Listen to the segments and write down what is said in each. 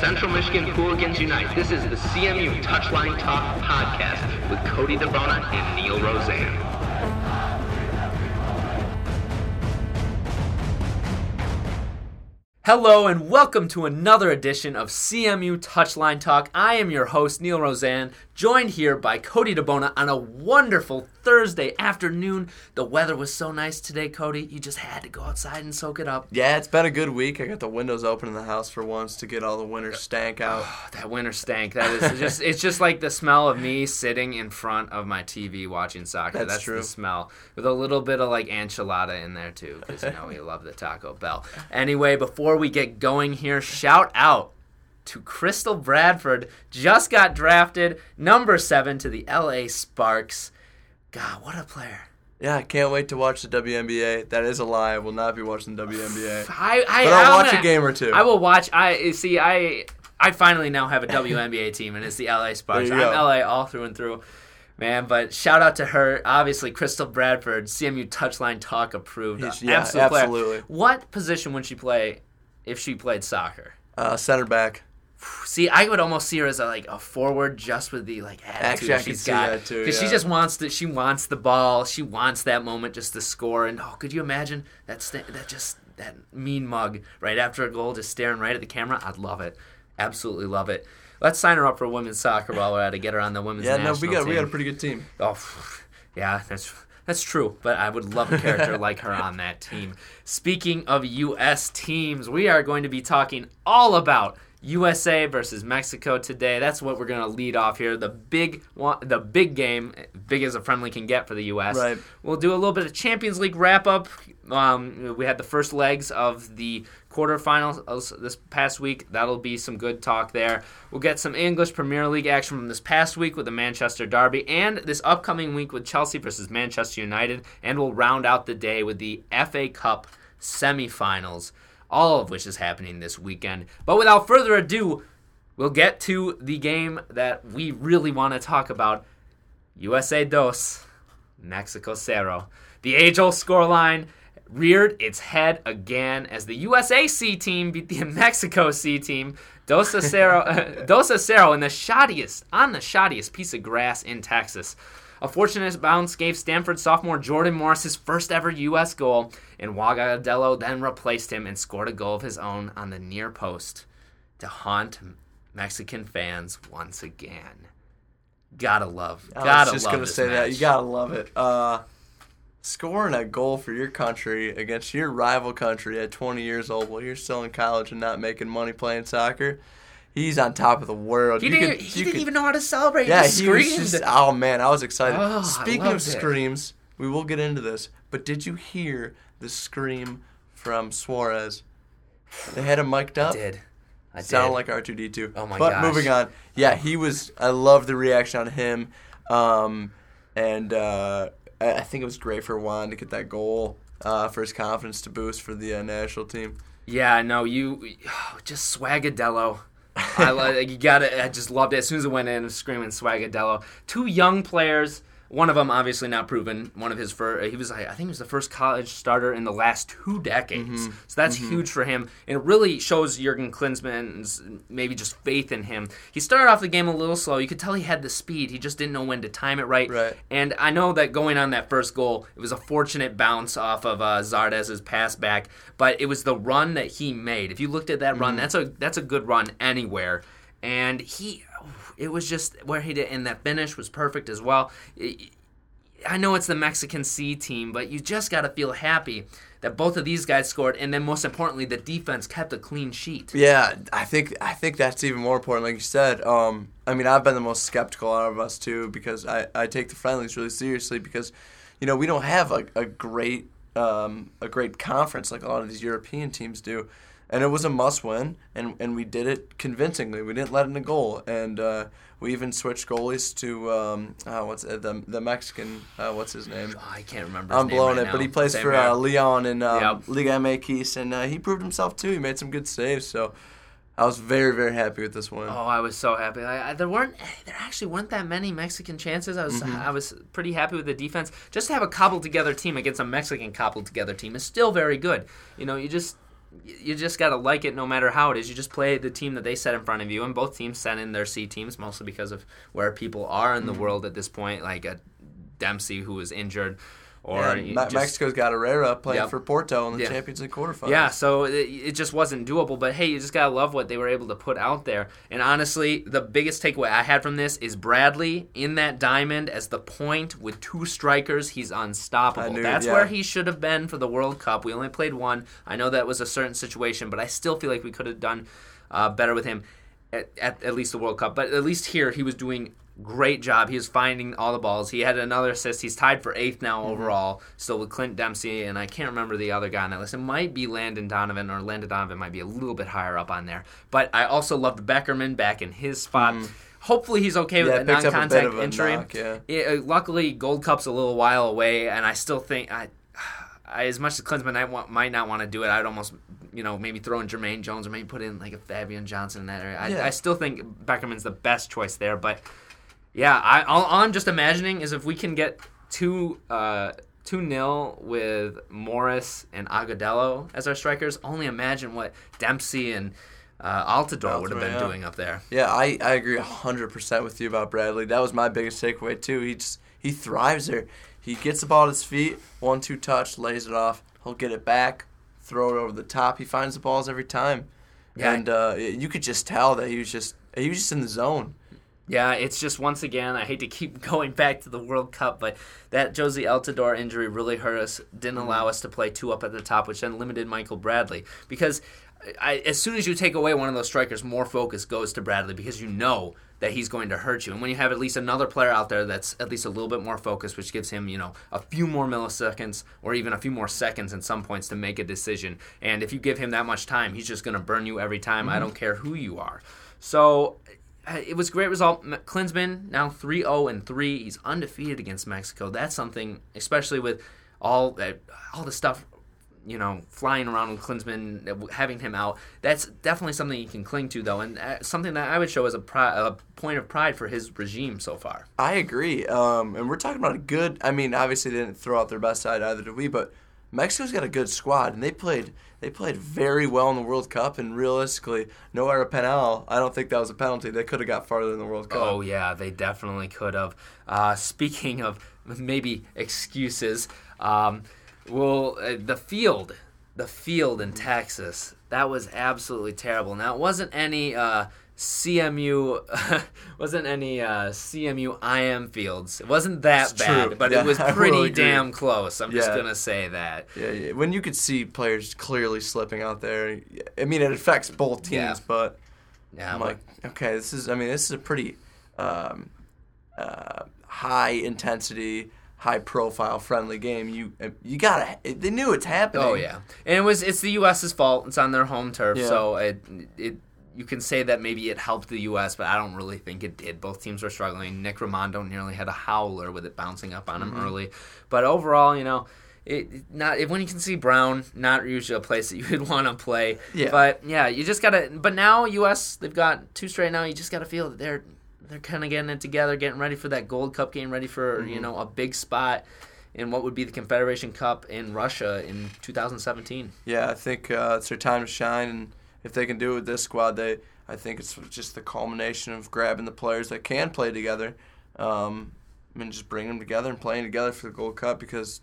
Central Michigan Hooligans Unite. This is the CMU Touchline Talk podcast with Cody DeBona and Neil Roseanne. Hello and welcome to another edition of CMU Touchline Talk. I am your host, Neil Roseanne, joined here by Cody DeBona on a wonderful Thursday afternoon. The weather was so nice today, Cody. You just had to go outside and soak it up. Yeah, it's been a good week. I got the windows open in the house for once to get all the winter stank out. Oh, that winter stank. That is just it's just like the smell of me sitting in front of my TV watching soccer. That's That's, true. the smell. With a little bit of like enchilada in there too, because you know we love the Taco Bell. Anyway, before we get going here, shout out to Crystal Bradford. Just got drafted number seven to the LA Sparks. God, what a player. Yeah, I can't wait to watch the WNBA. That is a lie. I will not be watching the WNBA. I, I, But I'll I'm watch a gonna- game or two. I will watch. I see. I I finally now have a WNBA team, and it's the LA Sparks. I'm go. LA all through and through, man. But shout out to her. Obviously, Crystal Bradford, CMU Touchline Talk approved. Yeah, Absolute player. absolutely. What position would she play if she played soccer? Uh, center back. See, I would almost see her as a, like a forward, just with the like attitude Actually, I she's got. that too, she just wants to. She wants the ball. She wants that moment just to score. And oh, could you imagine that? St- that just that mean mug right after a goal, just staring right at the camera. I'd love it. Absolutely love it. Let's sign her up for women's soccer while we're at it. Get her on the women's Yeah, no, we got we got a pretty good team. Oh, yeah, that's that's true. But I would love a character like her on that team. Speaking of U.S. teams, we are going to be talking all about USA versus Mexico today. That's what we're going to lead off here. The big one, the big game, big as a friendly can get for the U.S. Right. We'll do a little bit of Champions League wrap up. Um, we had the first legs of the quarterfinals this past week. That'll be some good talk there. We'll get some English Premier League action from this past week with the Manchester Derby and this upcoming week with Chelsea versus Manchester United. And we'll round out the day with the FA Cup semifinals, all of which is happening this weekend. But without further ado, we'll get to the game that we really want to talk about USA dos, Mexico cero. The age old scoreline reared its head again as the USA C team beat the Mexico C team. Dos cero, dos cero in the shoddiest, on the shoddiest piece of grass in Texas. A fortunate bounce gave Stanford sophomore Jordan Morris his first ever U.S. goal, and Wagadello then replaced him and scored a goal of his own on the near post to haunt Mexican fans once again. Gotta love, I gotta was just gonna say that. You gotta love it. Uh, scoring a goal for your country against your rival country at 20 years old while you're still in college and not making money playing soccer. He's on top of the world. He You didn't, could- he didn't could- even know how to celebrate. Yeah, he he was just. Oh man, I was excited. Oh, Speaking of it. screams, we will get into this. But did you hear the scream from Suarez? They had him mic'd up. did. I Sounded did. like R two D two. Oh my god. but gosh. moving on. Yeah, he was. I love the reaction on him, um, and uh, I, I think it was great for Juan to get that goal uh, for his confidence to boost for the uh, national team. Yeah, no, you just Swagadello. I you got it. I just loved it as soon as it went in, screaming Swagadello. Two young players. One of them obviously not proven. One of his first, he was I think he was the first college starter in the last two decades. Mm-hmm. So that's huge for him, and it really shows Jurgen Klinsmann's maybe just faith in him. He started off the game a little slow. You could tell he had the speed. He just didn't know when to time it right. Right. And I know that going on that first goal, it was a fortunate bounce off of uh, Zardes's pass back, but it was the run that he made. If you looked at that Mm-hmm. run, that's a that's a good run anywhere. And he, it was just where he did, and that finish was perfect as well. I know it's the Mexican C team, but you just got to feel happy that both of these guys scored, and then most importantly, the defense kept a clean sheet. Yeah, I think I think that's even more important. Like you said, um, I mean, I've been the most skeptical out of us too because I, I take the friendlies really seriously because, you know, we don't have a, a great um, a great conference like a lot of these European teams do, and it was a must win, and and we did it convincingly. We didn't let in a goal, and uh, we even switched goalies to um, uh, what's it, the the Mexican uh, what's his name. Oh, I can't remember. His I'm blowing right it, but he plays Same for uh, Leon in um, Yep. Liga MX, and uh, he proved himself too. He made some good saves, so I was very very happy with this win. Oh, I was so happy. I, I, there weren't there actually weren't that many Mexican chances. I was Mm-hmm. I was pretty happy with the defense. Just to have a cobbled together team against a Mexican cobbled together team is still very good. You know, you just you just gotta like it no matter how it is. You just play the team that they set in front of you, and both teams sent in their C teams mostly because of where people are in the Mm-hmm. world at this point. Like a Dempsey who was injured, or Yeah, just- Mexico's got Herrera playing Yep. for Porto in the Yeah. Champions League quarterfinals. Yeah, so it, it just wasn't doable. But hey, you just gotta love what they were able to put out there. And honestly, the biggest takeaway I had from this is Bradley in that diamond as the point with two strikers. He's unstoppable. Knew- That's yeah. where he should have been for the World Cup. We only played one. I know that was a certain situation, but I still feel like we could have done uh, better with him at, at at least the World Cup. But at least here, he was doing great job. He was finding all the balls. He had another assist. He's tied for eighth now Mm-hmm. overall, still with Clint Dempsey, and I can't remember the other guy on that list. It might be Landon Donovan, or Landon Donovan might be a little bit higher up on there. But I also loved Beckerman back in his spot. Hopefully he's okay with. Yeah, that picked up a bit non-contact injury. knock, yeah. Yeah, uh, luckily, Gold Cup's a little while away, and I still think I, I as much as Klinsmann might, want, might not want to do it, I'd almost, you know, maybe throw in Jermaine Jones or maybe put in like a Fabian Johnson in that area. I, Yeah. I still think Beckerman's the best choice there, but yeah, I, all, all I'm just imagining is if we can get two. Uh, 2 0 with Morris and Agudelo as our strikers. Only imagine what Dempsey and uh, Altidore would have been yeah. doing up there. Yeah, I, I agree 100% with you about Bradley. That was my biggest takeaway, too. He just, he thrives there. He gets the ball at his feet, one two touch, lays it off. He'll get it back, throw it over the top. He finds the balls every time. Yeah. And uh, you could just tell that he was just he was just in the zone. Yeah, it's just once again, I hate to keep going back to the World Cup, but that Jozy Altidore injury really hurt us. Didn't mm-hmm. allow us to play two up at the top, which then limited Michael Bradley. Because I, as soon as you take away one of those strikers, more focus goes to Bradley because you know that he's going to hurt you. And when you have at least another player out there that's at least a little bit more focused, which gives him, you know, a few more milliseconds or even a few more seconds in some points to make a decision. And if you give him that much time, he's just going to burn you every time. I mm-hmm. don't care who you are. So it was a great result. Klinsmann now 3-0 and 3. He's undefeated against Mexico. That's something especially with all all the stuff you know, flying around with Klinsmann, having him out, that's definitely something you can cling to, though, and uh, something that I would show as a, pri- a point of pride for his regime so far. I agree. Um, and we're talking about a good. I mean, obviously they didn't throw out their best side either, did we? But Mexico's got a good squad, and they played. They played very well in the World Cup, and realistically, no error penal. I don't think that was a penalty. They could have got farther in the World Cup. Oh yeah, they definitely could have. Uh, speaking of maybe excuses, um, well, uh, the field, the field in Texas, that was absolutely terrible. Now it wasn't any uh, CMU, wasn't any uh, CMU IM fields. It wasn't that It's bad, true. but Yeah, it was pretty damn close. I'm just gonna say that. Yeah, yeah, when you could see players clearly slipping out there, I mean, it affects both teams. Yeah. But Yeah, I'm like, okay, this is. I mean, this is a pretty um, uh, high intensity, high profile, friendly game. You you gotta. They knew it's happening. Oh yeah, and it was it's the U.S.'s fault. It's on their home turf, Yeah. so it it you can say that maybe it helped the U.S., but I don't really think it did. Both teams were struggling. Nick Rimando nearly had a howler with it bouncing up on him Mm-hmm. early, but overall, you know. It not when you can see Brown, not usually a place that you would want to play. Yeah. But yeah, you just gotta. But now U.S. they've got two straight now. You just gotta feel that they're they're kind of getting it together, getting ready for that Gold Cup, getting ready for Mm-hmm. you know a big spot in what would be the Confederation Cup in Russia in 2017. Yeah, I think uh, it's their time to shine, and if they can do it with this squad, they. I think it's just the culmination of grabbing the players that can play together, um, and just bringing them together and playing together for the Gold Cup because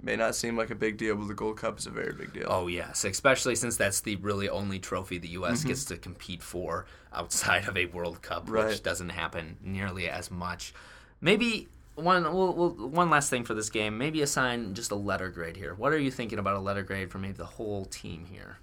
it may not seem like a big deal, but the Gold Cup is a very big deal. Oh yes, especially since that's the really only trophy the U.S. gets to compete for outside of a World Cup, which doesn't happen nearly as much. Maybe one we'll, we'll, one last thing for this game. Maybe assign just a letter grade here. What are you thinking about a letter grade for maybe the whole team here?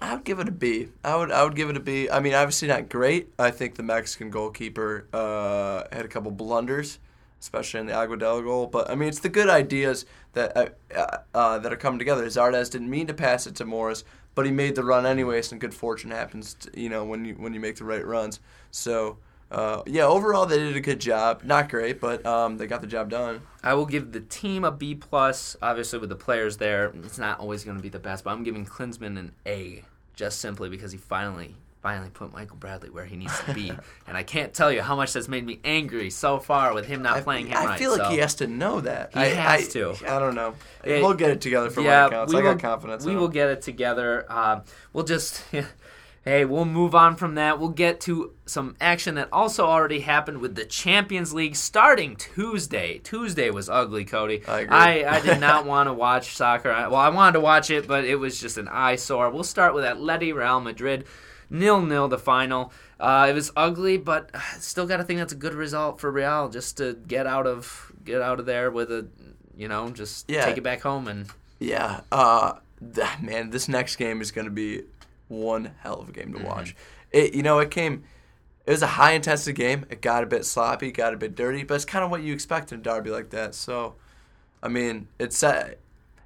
I would give it a B. I would I would give it a B. I mean, obviously not great. I think the Mexican goalkeeper uh, had a couple blunders, especially in the Agudelo goal. But I mean, it's the good ideas that uh, uh, uh, that are coming together. Zardes didn't mean to pass it to Morris, but he made the run anyways, and good fortune happens. To, you know, when you when you make the right runs. So. Uh, yeah, overall they did a good job. Not great, but um, they got the job done. I will give the team a B plus. Obviously, with the players there, it's not always going to be the best, but I'm giving Klinsmann an A just simply because he finally finally put Michael Bradley where he needs to be. and I can't tell you how much that's made me angry so far with him not I, playing him I right. feel like so. he has to know that. He I, has I, to. I don't know. It- we'll get it together for yeah, what it counts. we I will, got confidence. We will get it together. Uh, we'll just, hey, we'll move on from that. We'll get to some action that also already happened with the Champions League starting Tuesday. Tuesday was ugly, Cody. I agree. I, I did not want to watch soccer. I- Well, I wanted to watch it, but it was just an eyesore. We'll start with Atleti Real Madrid. Nil nil the final. Uh, it was ugly, but still got to think that's a good result for Real just to get out of get out of there with a, you know, just Yeah. take it back home and Yeah. Uh, man, this next game is going to be one hell of a game to Mm-hmm. watch. It, you know, it came. It was a high intensity game. It got a bit sloppy, got a bit dirty, but it's kind of what you expect in a derby like that. So, I mean, it set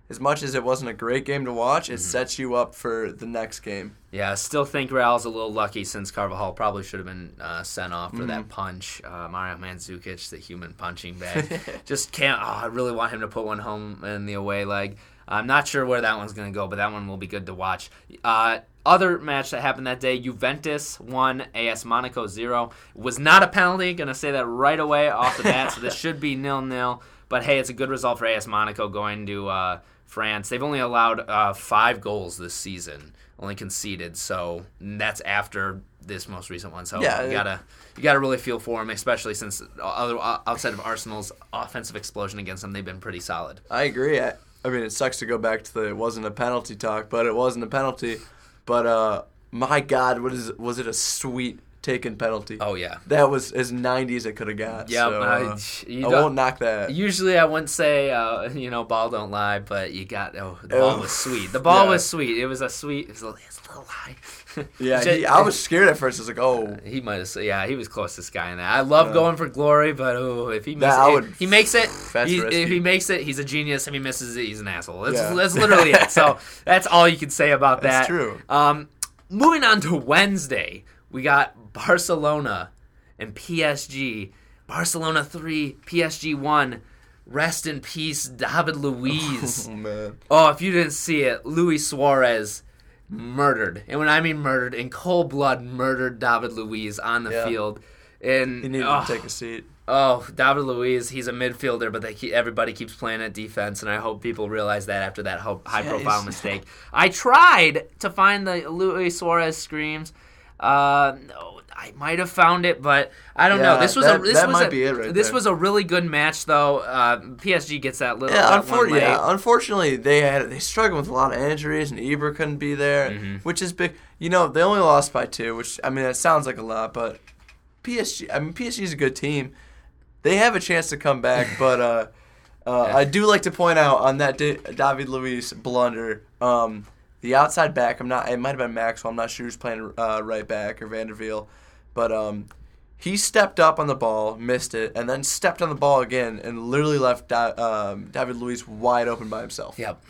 as much as it wasn't a great game to watch. It Mm-hmm. sets you up for the next game. Yeah, I still think Real's a little lucky since Carvajal probably should have been uh, sent off for that punch. Uh, Mario Mandzukic, the human punching bag, just can't. Oh, I really want him to put one home in the away leg. I'm not sure where that one's going to go, but that one will be good to watch. Uh, other match that happened that day: Juventus won, AS Monaco zero. Was not a penalty. Going to say that right away off the bat. so this should be nil nil. But hey, it's a good result for AS Monaco going to uh, France. They've only allowed uh, five goals this season, only conceded. So that's after this most recent one. So Yeah, you gotta you gotta really feel for them, especially since other outside of Arsenal's offensive explosion against them, they've been pretty solid. I agree. I, I mean, it sucks to go back to the it wasn't a penalty talk, but it wasn't a penalty. But uh, my God, what is was it a sweet taken penalty? Oh yeah. That was as 90 as it could have got. Yeah, so, I- uh, you I won't knock that. Usually I wouldn't say uh, you know ball don't lie, but you got oh the ball Oh. was sweet. The ball Yeah. was sweet. It was a sweet. It was a, it's a little high. Yeah, he, I was scared at first. I was like, oh, He might have. Yeah, he was closest guy in that. I love going for glory, but oh, if he misses, would- he makes it. He- if he makes it, he's a genius. If he misses it, he's an asshole. That's, Yeah. that's literally it. So that's all you can say about that. That's true. Um, moving on to Wednesday, we got Barcelona and PSG. Barcelona three, PSG one. Rest in peace, David Luiz. oh man. Oh, if you didn't see it, Luis Suarez murdered. And when I mean murdered, in cold blood, murdered David Luiz on the Yeah. field. And He needed oh, to take a seat. oh, David Luiz, he's a midfielder, but keep, everybody keeps playing at defense, and I hope people realize that after that high profile he's- mistake. I tried to find the Luis Suarez screams. Uh, no, I might have found it, but I don't know. This was that- a this was a, right this there. was a really good match though. Uh, PSG gets that little Yeah, that unfor- yeah, unfortunately, they had they struggled with a lot of injuries, and Ibra couldn't be there, Mm-hmm. which is big. You know, they only lost by two, which I mean, that sounds like a lot, but PSG. I mean, PSG is a good team. They have a chance to come back, but uh, uh, Yeah. I do like to point out on that Da- David Luiz blunder, um, the outside back. I'm not. It might have been Maxwell. I'm not sure who's playing uh, right back or Van der Wiel, but um, he stepped up on the ball, missed it, and then stepped on the ball again, and literally left da- um, David Luiz wide open by himself. Yep,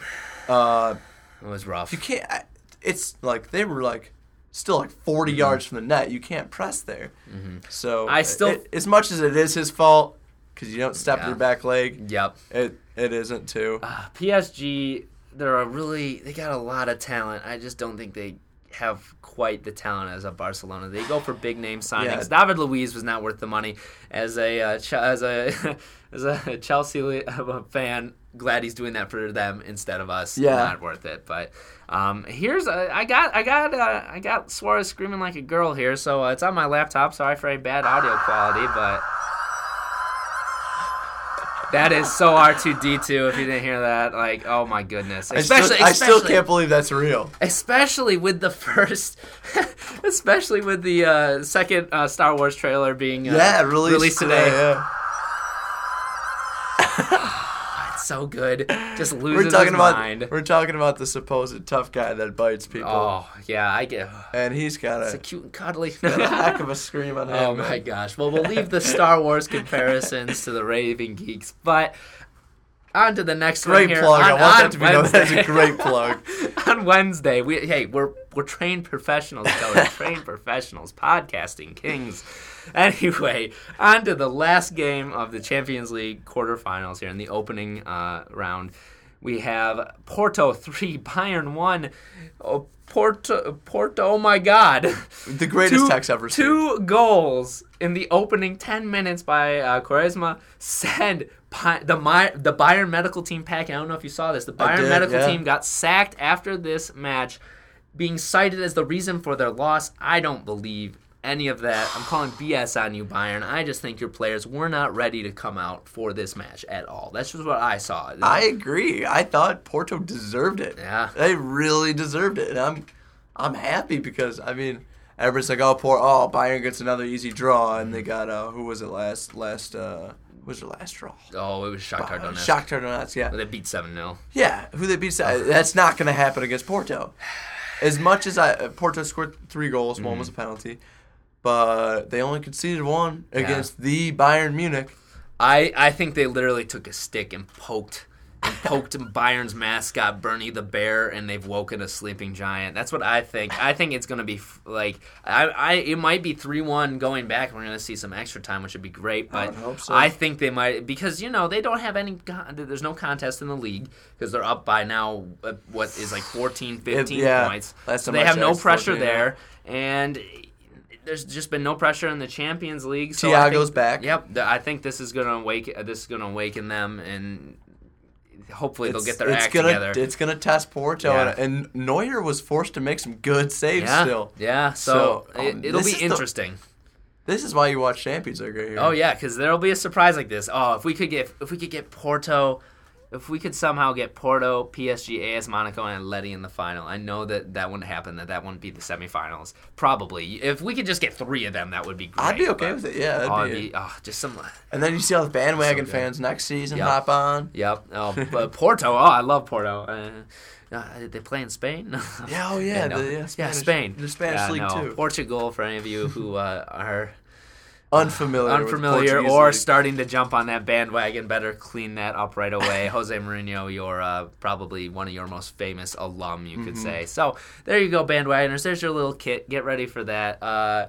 Uh, it was rough. you can't. I- It's like they were like still like 40 Mm-hmm. yards from the net. You can't press there. So I still- it- as much as it is his fault because you don't step Yeah. your back leg. Yep. It it isn't too. Uh, PSG, they're a really they got a lot of talent. I just don't think they have quite the talent as a Barcelona. They go for big name signings. Yeah. David Luiz was not worth the money. As a uh, Ch- as a as a Chelsea uh, fan, glad he's doing that for them instead of us. Yeah. not worth it. But um, here's a, I got I got uh, I got Suarez screaming like a girl here, so uh, it's on my laptop. Sorry for a bad audio quality, but. That is so R2D2 if you didn't hear that. Like, oh my goodness. I still, Especially, I still can't believe that's real. especially with the first, especially with the uh, second uh, Star Wars trailer being uh, yeah, released, released today. Yeah. So good. Just We're loses talking his about mind. we're talking about the supposed tough guy that bites people, Oh yeah, I get. and he's got It's a, a cute and cuddly. got a heck of a scream on him. Oh man. my gosh. Well, we'll leave the Star Wars comparisons to the raving geeks, but on to the next one Great here. plug. I on- want on that to be known. That's a great plug. on Wednesday. We hey, we're we're trained professionals, Kelly. trained professionals, podcasting kings. Anyway, on to the last game of the Champions League quarterfinals here in the opening uh, round. We have Porto three, Bayern one. Oh, Porto, Porto. Oh my God! The greatest two, text ever seen. Two goals in the opening ten minutes by uh, Quaresma send Pi- the My- the Bayern medical team packing. I don't know if you saw this. The Bayern did, medical yeah. team got sacked after this match, being cited as the reason for their loss. I don't believe any of that. I'm calling BS on you, Bayern. I just think your players were not ready to come out for this match at all. That's just what I saw. I agree. I thought Porto deserved it. Yeah. They really deserved it. And I'm I'm happy because I mean everybody's like, Oh poor oh Bayern gets another easy draw and they got uh who was it last last uh was their last draw? oh, it was Shakhtar Donetsk. Shakhtar Donetsk, yeah. They beat seven 0 Yeah, who they beat. That's not going to happen against Porto. As much as I Porto scored three goals, one was Mm-hmm. a penalty, but they only conceded one against the Bayern Munich. I, I think they literally took a stick and poked and poked Bayern's mascot Bernie the bear, and they've woken a sleeping giant. That's what I think. I think it's gonna be f- like I, I it might be three one going back. We're gonna see some extra time, which would be great. But hope so. I think they might because you know they don't have any. con- There's no contest in the league because they're up by now. uh, What is like 14, 15 yeah. points. So they have no pressure 14, yeah. there, and there's just been no pressure in the Champions League. So I Thiago's think- back. Yep, I think this is gonna wake. uh, This is gonna awaken them, and hopefully they'll get their it's act gonna, together. It's going to test Porto, Yeah. and, and Neuer was forced to make some good saves yeah, still. yeah. So, So, it, um, it'll be is the- interesting. This is why you watch Champions League right here. Oh yeah, because there'll be a surprise like this. Oh, if we could get if we could get Porto, if we could somehow get Porto, PSG, AS Monaco, and Atleti in the final. I know that that wouldn't happen. That that wouldn't be the semifinals. Probably if we could just get three of them, that would be great. I'd be okay with it. Yeah, that'd oh, be oh, just some. And then you see all the bandwagon So fans next season Yep. hop on. Yep. Oh, but Porto. Oh, I love Porto. Uh, uh, they play in Spain. Yeah, oh yeah, no. the, yeah, Spanish, Spain. the Spanish Yeah, league no. too. Portugal, for any of you who uh, are Unfamiliar, unfamiliar or league. starting to jump on that bandwagon, better clean that up right away. Jose Mourinho, you're uh, probably one of your most famous alum, you Mm-hmm. could say. So there you go, bandwagoners. There's your little kit. Get ready for that. Uh,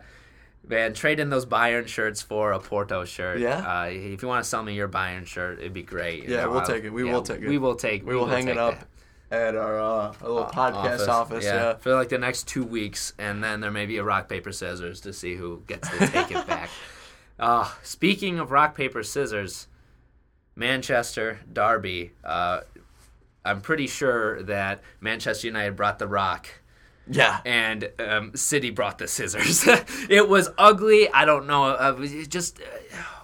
Man, trade in those Bayern shirts for a Porto shirt. Yeah. Uh, if you want to sell me your Bayern shirt, it'd be great. Yeah, know, we'll I'll- take it. We yeah, will take it. We will take. We will hang it up that. at our, uh, our little podcast office. yeah. for like the next two weeks, and then there may be a rock paper scissors to see who gets to take it back. Uh, speaking of rock paper scissors, Manchester Derby. Uh, I'm pretty sure that Manchester United brought the rock. Yeah. And um, City brought the scissors. it was ugly. I don't know. Uh, just uh,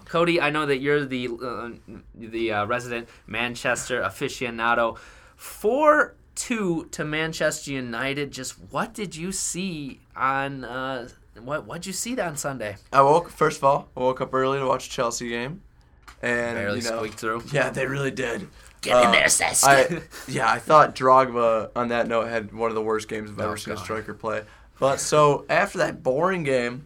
Cody, I know that you're the uh, the uh, resident Manchester aficionado. Four two to Manchester United. Just what did you see on? Uh, what what'd you see that on Sunday? I woke first of all. I woke up early to watch a Chelsea game, and Barely you know, squeaked through. yeah, they really did. Get in Uh, there, Cesc. I, yeah, I thought Drogba on that note had one of the worst games I've Oh, ever seen a striker play. But so after that boring game,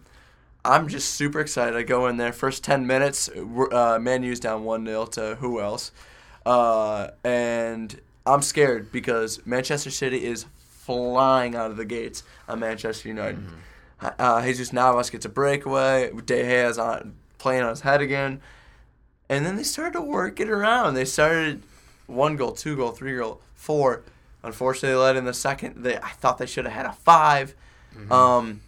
I'm just super excited. I go in there first ten minutes. Uh, Man U's down one 0 to who else, uh, and I'm scared because Manchester City is flying out of the gates on Manchester United. Mm-hmm. Uh, Jesus Navas gets a breakaway. De Gea's on playing on his head again, and then they started to work it around. They started one goal, two goal, three goal, four. Unfortunately, they led in the second. They I thought they should have had a 5 Um,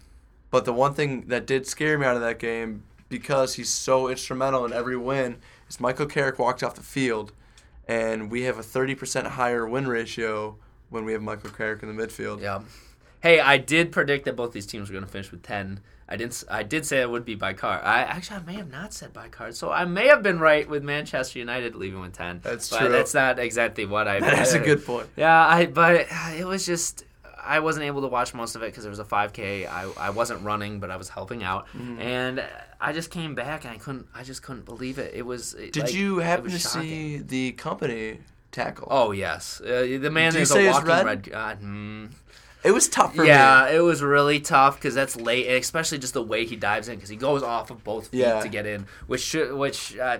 but the one thing that did scare me out of that game because he's so instrumental in every win is Michael Carrick walked off the field, and we have a thirty percent higher win ratio when we have Michael Carrick in the midfield. Yeah. Hey, I did predict that both these teams were going to finish with ten. I didn't. I did say it would be by car. I actually I may have not said by car, so I may have been right with Manchester United leaving with ten. That's but true. That's not exactly what I. That's a good point. Yeah, I. But it was just I wasn't able to watch most of it because there was a 5K. I I wasn't running, but I was helping out, Mm-hmm. and I just came back and I couldn't. I just couldn't believe it. It was. it- Did like, you happen to shocking. see the Kompany tackle? Oh yes, uh, the man you is a walking red? red. God, mm. It was tough for Yeah, me. it was really tough because that's late, especially just the way he dives in because he goes off of both feet Yeah. to get in, which should, which uh,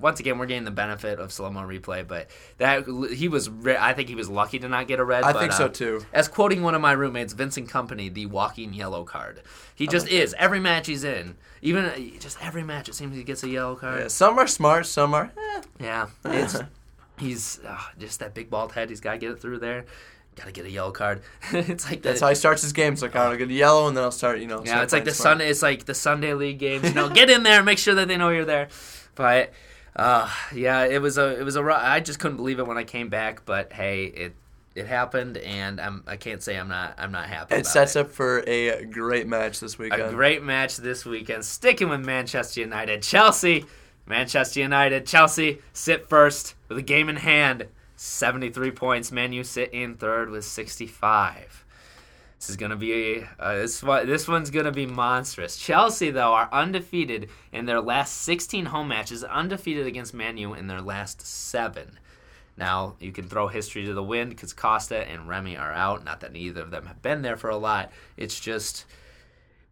once again we're getting the benefit of slow mo replay, but that he was I think he was lucky to not get a red. I but, think uh, so too. As quoting one of my roommates, Vincent Kompany, the walking yellow card. He just is every match he's in, even uh, just every match it seems he gets a yellow card. Yeah, some are smart, some are. Eh. Yeah, it's he's uh, just that big bald head. He's got to get it through there. Got to get a yellow card. it's like the, That's how he starts his game. So I'll get a yellow, and then I'll start. You know. yeah, it's like the smart. Sunday. It's like the Sunday league games. You know, get in there, make sure that they know you're there. But uh, yeah, it was a it was a. I just couldn't believe it when I came back. But hey, it it happened, and I'm I can't say I'm not I'm not happy. It sets it. up for a great match this weekend. a great match this weekend. Sticking with Manchester United, Chelsea, Manchester United, Chelsea sit first with a game in hand, 73 points. Man sit in third with 65. This is gonna be uh, this one. This one's gonna be monstrous. Chelsea though are undefeated in their last 16 home matches, undefeated against Man U in their last seven. Now you can throw history to the wind because Costa and Remy are out. Not that neither of them have been there for a lot. It's just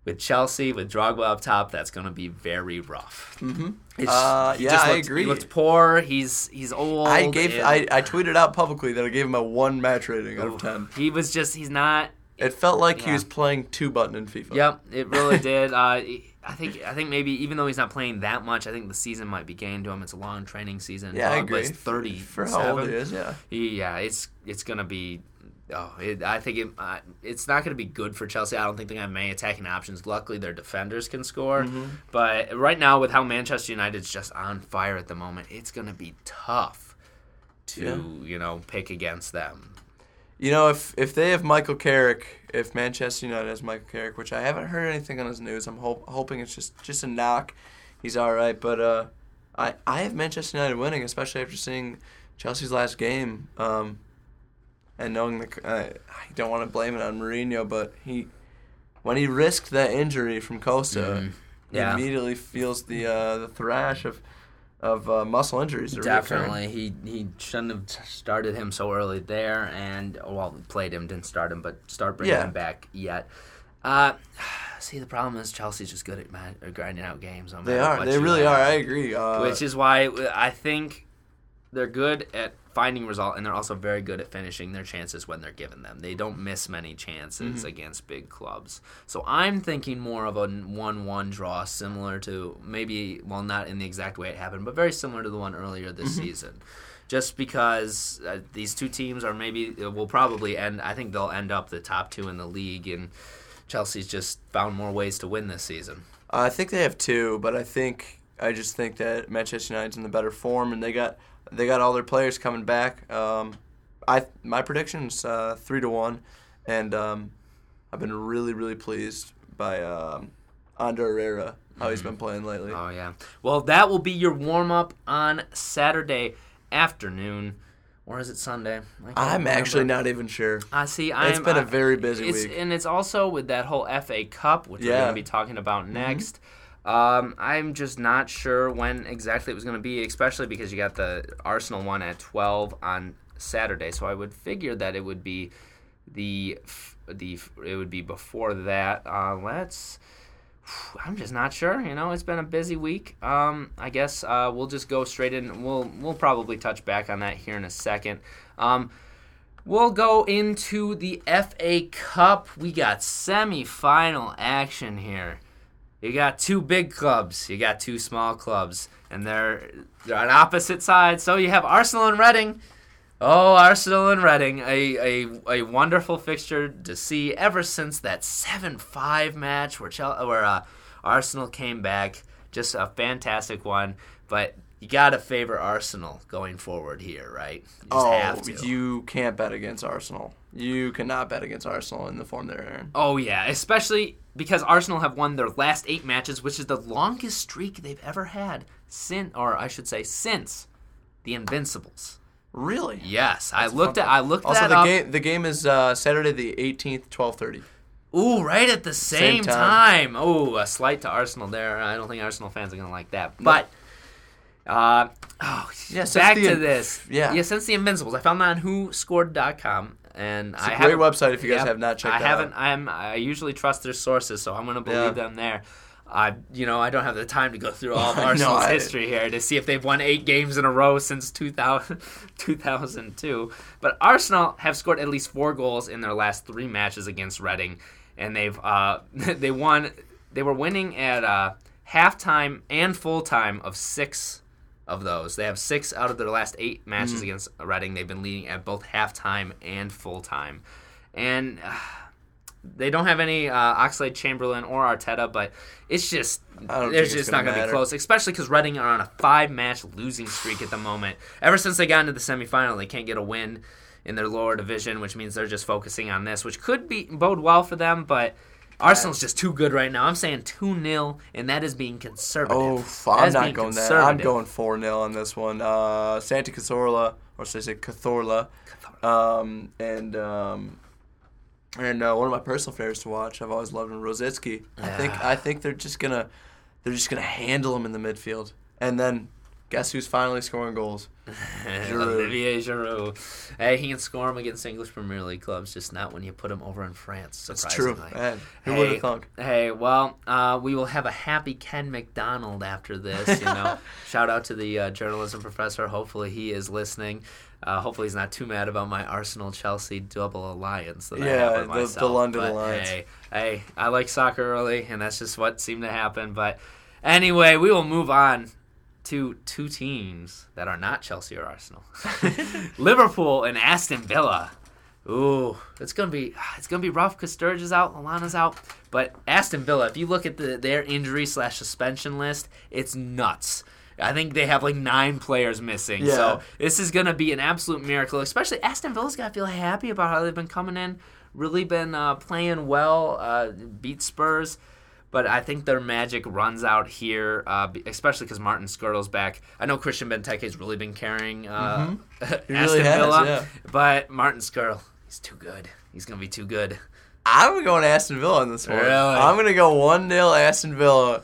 with Chelsea with Drogba up top, that's going to be very rough. Mm-hmm. Uh, yeah, I agree. He looked poor. He's he's old. I gave and- I, I tweeted out publicly that I gave him a one match rating out of ten. He was just he's not. It felt like he was playing two button in FIFA. Yep, it really did. Uh, I think I think maybe even though he's not playing that much, I think the season might be gained to him. It's a long training season. Yeah, I agree. Thirty for how old he is. Yeah. Yeah, it's it's gonna be. Oh, it, I think it, uh, it's not going to be good for Chelsea. I don't think they have many attacking options. Luckily, their defenders can score. Mm-hmm. But right now, with how Manchester United's just on fire at the moment, it's going to be tough to Yeah. you know pick against them. You know, if if they have Michael Carrick, if Manchester United has Michael Carrick, which I haven't heard anything on his news, I'm hope, hoping it's just just a knock. He's all right, but uh, I I have Manchester United winning, especially after seeing Chelsea's last game, um, and knowing the uh, I don't want to blame it on Mourinho, but he when he risked that injury from Costa, Mhm. Yeah. he immediately feels the uh, the thrash of of uh, muscle injuries. that reoccurring. Definitely, he he shouldn't have started him so early there, and well, played him, didn't start him, but start bringing Yeah. him back yet. Uh, see, the problem is Chelsea's just good at ma- at grinding out games. no They matter are. They really have. are. I agree. Uh, which is why I think they're good at finding result, and they're also very good at finishing their chances when they're given them. They don't miss many chances Mm-hmm. against big clubs. So I'm thinking more of a one-one draw, similar to maybe, well, not in the exact way it happened, but very similar to the one earlier this Mm-hmm. season. Just because uh, these two teams are maybe will probably end. I think they'll end up the top two in the league, and Chelsea's just found more ways to win this season. I think they have two, but I think I just think that Manchester United's in the better form, and they got they got all their players coming back. Um, I my prediction's uh, three to one, and um, I've been really really pleased by um, Ander Herrera how he's been playing lately. Oh yeah. Well, that will be your warm up on Saturday afternoon, or is it Sunday? I I'm actually not even sure. I see. I'm, It's been a I- very busy it's, week. and it's also with that whole FA Cup, which we're going to be talking about next. Um, I'm just not sure when exactly it was going to be, especially because you got the Arsenal one at 12 on Saturday. So I would figure that it would be the the it would be before that. Uh, let's. I'm just not sure. You know, it's been a busy week. Um, I guess uh, we'll just go straight in. We'll we'll probably touch back on that here in a second. Um, we'll go into the FA Cup. We got semi-final action here. You got two big clubs. You got two small clubs, and they're they're on opposite sides. So you have Arsenal and Reading. Oh, Arsenal and Reading, a, a, a wonderful fixture to see ever since that 7 5 match where, Chel- where uh, Arsenal came back. Just a fantastic one. But you got to favor Arsenal going forward here, right? You oh, you can't bet against Arsenal. You cannot bet against Arsenal in the form they're in. Oh, yeah, especially because Arsenal have won their last eight matches, which is the longest streak they've ever had, since, or I should say, since the Invincibles. Really? Yes, I looked at I looked at Also, that the up. game the game is uh, Saturday the 18th, 12:30. Ooh, right at the same, Same time. time. Ooh, a slight to Arsenal there. I don't think Arsenal fans are gonna like that. But uh oh Yeah, back the to this. yeah. Yeah, since the Invincibles. I found that on whoscored.com and it's a I great website if you guys have not checked I haven't out. I'm I usually trust their sources, so I'm gonna believe Yeah. them there. I, you know, I don't have the time to go through all of Arsenal's I- history here to see if they've won eight games in a row since 2000, 2002. But Arsenal have scored at least four goals in their last three matches against Reading, and they've uh, they won. They were winning at uh, halftime and full time of six of those. They have six out of their last eight matches against Reading. They've been leading at both halftime and full time, and. Uh, they don't have any uh, Oxlade Chamberlain or Arteta, but it's just there's it's just not gonna going to be close, especially because Reading are on a five-match losing streak at the moment. Ever since they got into the semifinal, they can't get a win in their lower division, which means they're just focusing on this, which could be bode well for them. But Arsenal's just too good right now. I'm saying two 0 and that is being conservative. Oh, I'm not going there. I'm going 4 0 on this one. Uh, Santi Cazorla, or should I say Cazorla, um, and um, and uh, one of my personal favorites to watch. I've always loved him, Rosicky. I think I think they're just gonna they're just gonna handle him in the midfield, and then guess who's finally scoring goals? Giroud. Olivier Giroud. Hey, he can score them against English Premier League clubs, just not when you put him over in France. It's true. Man, who would Hey, have thunk? Hey, well, uh, we will have a happy Ken McDonald after this. You know, shout out to the uh, journalism professor. Hopefully, he is listening. Uh, hopefully, he's not too mad about my Arsenal Chelsea double alliance that I have Yeah, with the- the. London But, alliance. Hey, hey, I like soccer early, and that's just what seemed to happen. But anyway, we will move on to two teams that are not Chelsea or Arsenal. Liverpool and Aston Villa. Ooh, it's gonna be it's gonna be rough because Sturge is out, Lallana's out, but Aston Villa. If you look at the their injury slash suspension list, it's nuts. I think they have like nine players missing. Yeah. So this is gonna be an absolute miracle. Especially Aston Villa's gotta feel happy about how they've been coming in, really been uh, playing well, uh, beat Spurs. But I think their magic runs out here, uh, especially because Martin Skrtel's back. I know Christian Benteke's really been carrying uh, Aston really has, Villa, yeah. but Martin Skrtel, he's too good. He's gonna be too good. I'm going Aston Villa on this one. Really? I'm going to go 1 0 Aston Villa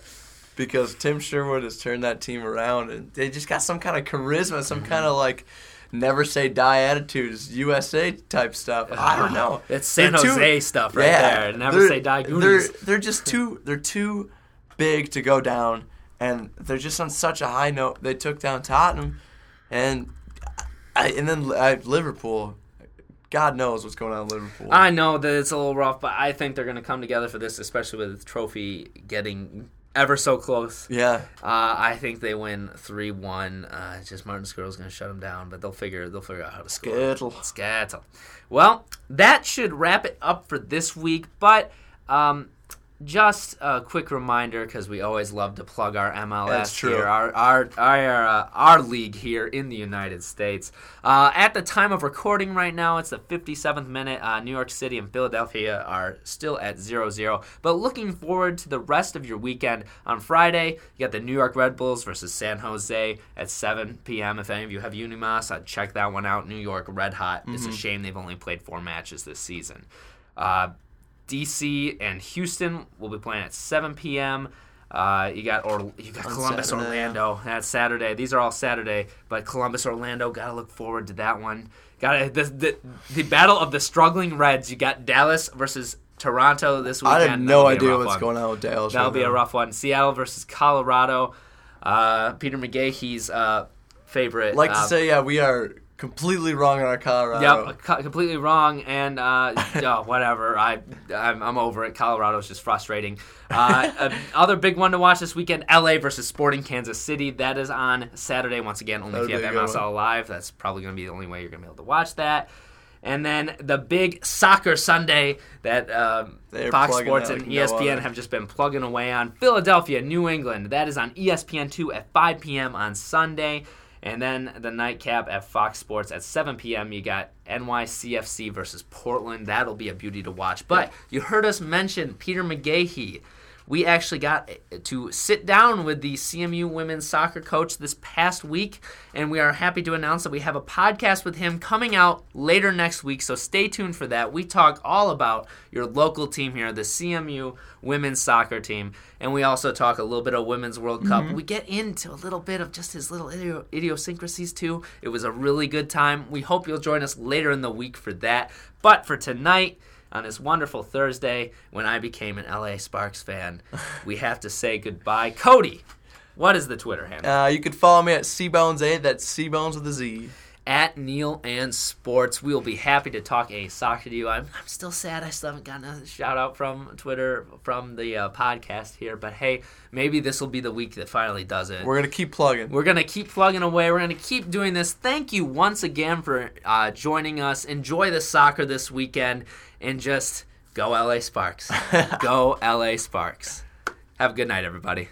because Tim Sherwood has turned that team around and they just got some kind of charisma, some Mm-hmm. kind of like never say die attitudes, USA type stuff. I don't know. It's San They're too- Jose stuff right Yeah, there. Never say die They're, they're just too they're too big to go down and they're just on such a high note. They took down Tottenham and I, and then uh, Liverpool. God knows what's going on in Liverpool. I know that it's a little rough, but I think they're gonna come together for this, especially with trophy getting ever so close. yeah. Uh, I think they win three one. Uh, just Martin Skrtel's gonna shut them down, but they'll figure they'll figure out how to score. Skittle. Skittle. Well, that should wrap it up for this week. But um, just a quick reminder, because we always love to plug our MLS That's true. here, our our our, uh, our league here in the United States. Uh, at the time of recording right now, it's the 57th minute. Uh, New York City and Philadelphia are still at 0-0. But looking forward to the rest of your weekend. On Friday, you got the New York Red Bulls versus San Jose at 7 p.m. If any of you have Unimas, I'd check that one out. New York Red Hot. It's a shame they've only played four matches this season. Uh, DC and Houston will be playing at 7 p.m. Uh, you got or you got On Columbus, Saturday, Orlando. That's Saturday. These are all Saturday, but Columbus, Orlando. Gotta look forward to that one. Got the, the the battle of the struggling Reds. You got Dallas versus Toronto this weekend. I have no That'll be a idea what's one. going on with Dallas. That'll right be a rough one. Seattle versus Colorado. Uh, Peter McGahey's uh, favorite. Like to uh, say, yeah, we are completely wrong on our Colorado. Yep, completely wrong, and uh, oh, whatever. I I'm, I'm over it. Colorado's just frustrating. Uh, other big one to watch this weekend: L.A. versus Sporting Kansas City. That is on Saturday. Once again, only That'll if you have a good MSL Live. That's probably going to be the only way you're going to be able to watch that. And then the big soccer Sunday that um, Fox Sports that and like ESPN other. have just been plugging away on. Philadelphia, New England. That is on E ESPN2 at 5 p.m. on Sunday. And then the nightcap at Fox Sports at 7 p.m. You got NYCFC versus Portland. That'll be a beauty to watch. But you heard us mention Peter McGahey. We actually got to sit down with the CMU women's soccer coach this past week, and we are happy to announce that we have a podcast with him coming out later next week. So stay tuned for that. We talk all about your local team here, the CMU women's soccer team, and we also talk a little bit of Women's World Cup. Mm-hmm. We get into a little bit of just his little idiosyncrasies too. It was a really good time. We hope you'll join us later in the week for that. But for tonight, on this wonderful Thursday when I became an LA Sparks fan, we have to say goodbye. Cody, what is the Twitter handle? Uh, you could follow me at cbones8. That's cbones with a Z. at Neil and Sports. We will be happy to talk a soccer to you. I'm, I'm still sad I still haven't gotten a shout out from Twitter from the uh, podcast here, but hey, maybe this will be the week that finally does it. We're gonna keep plugging. We're going to keep plugging away. We're going to keep doing this. Thank you once again for uh, joining us. Enjoy the soccer this weekend and just go LA Sparks. go LA Sparks. Have a good night, everybody.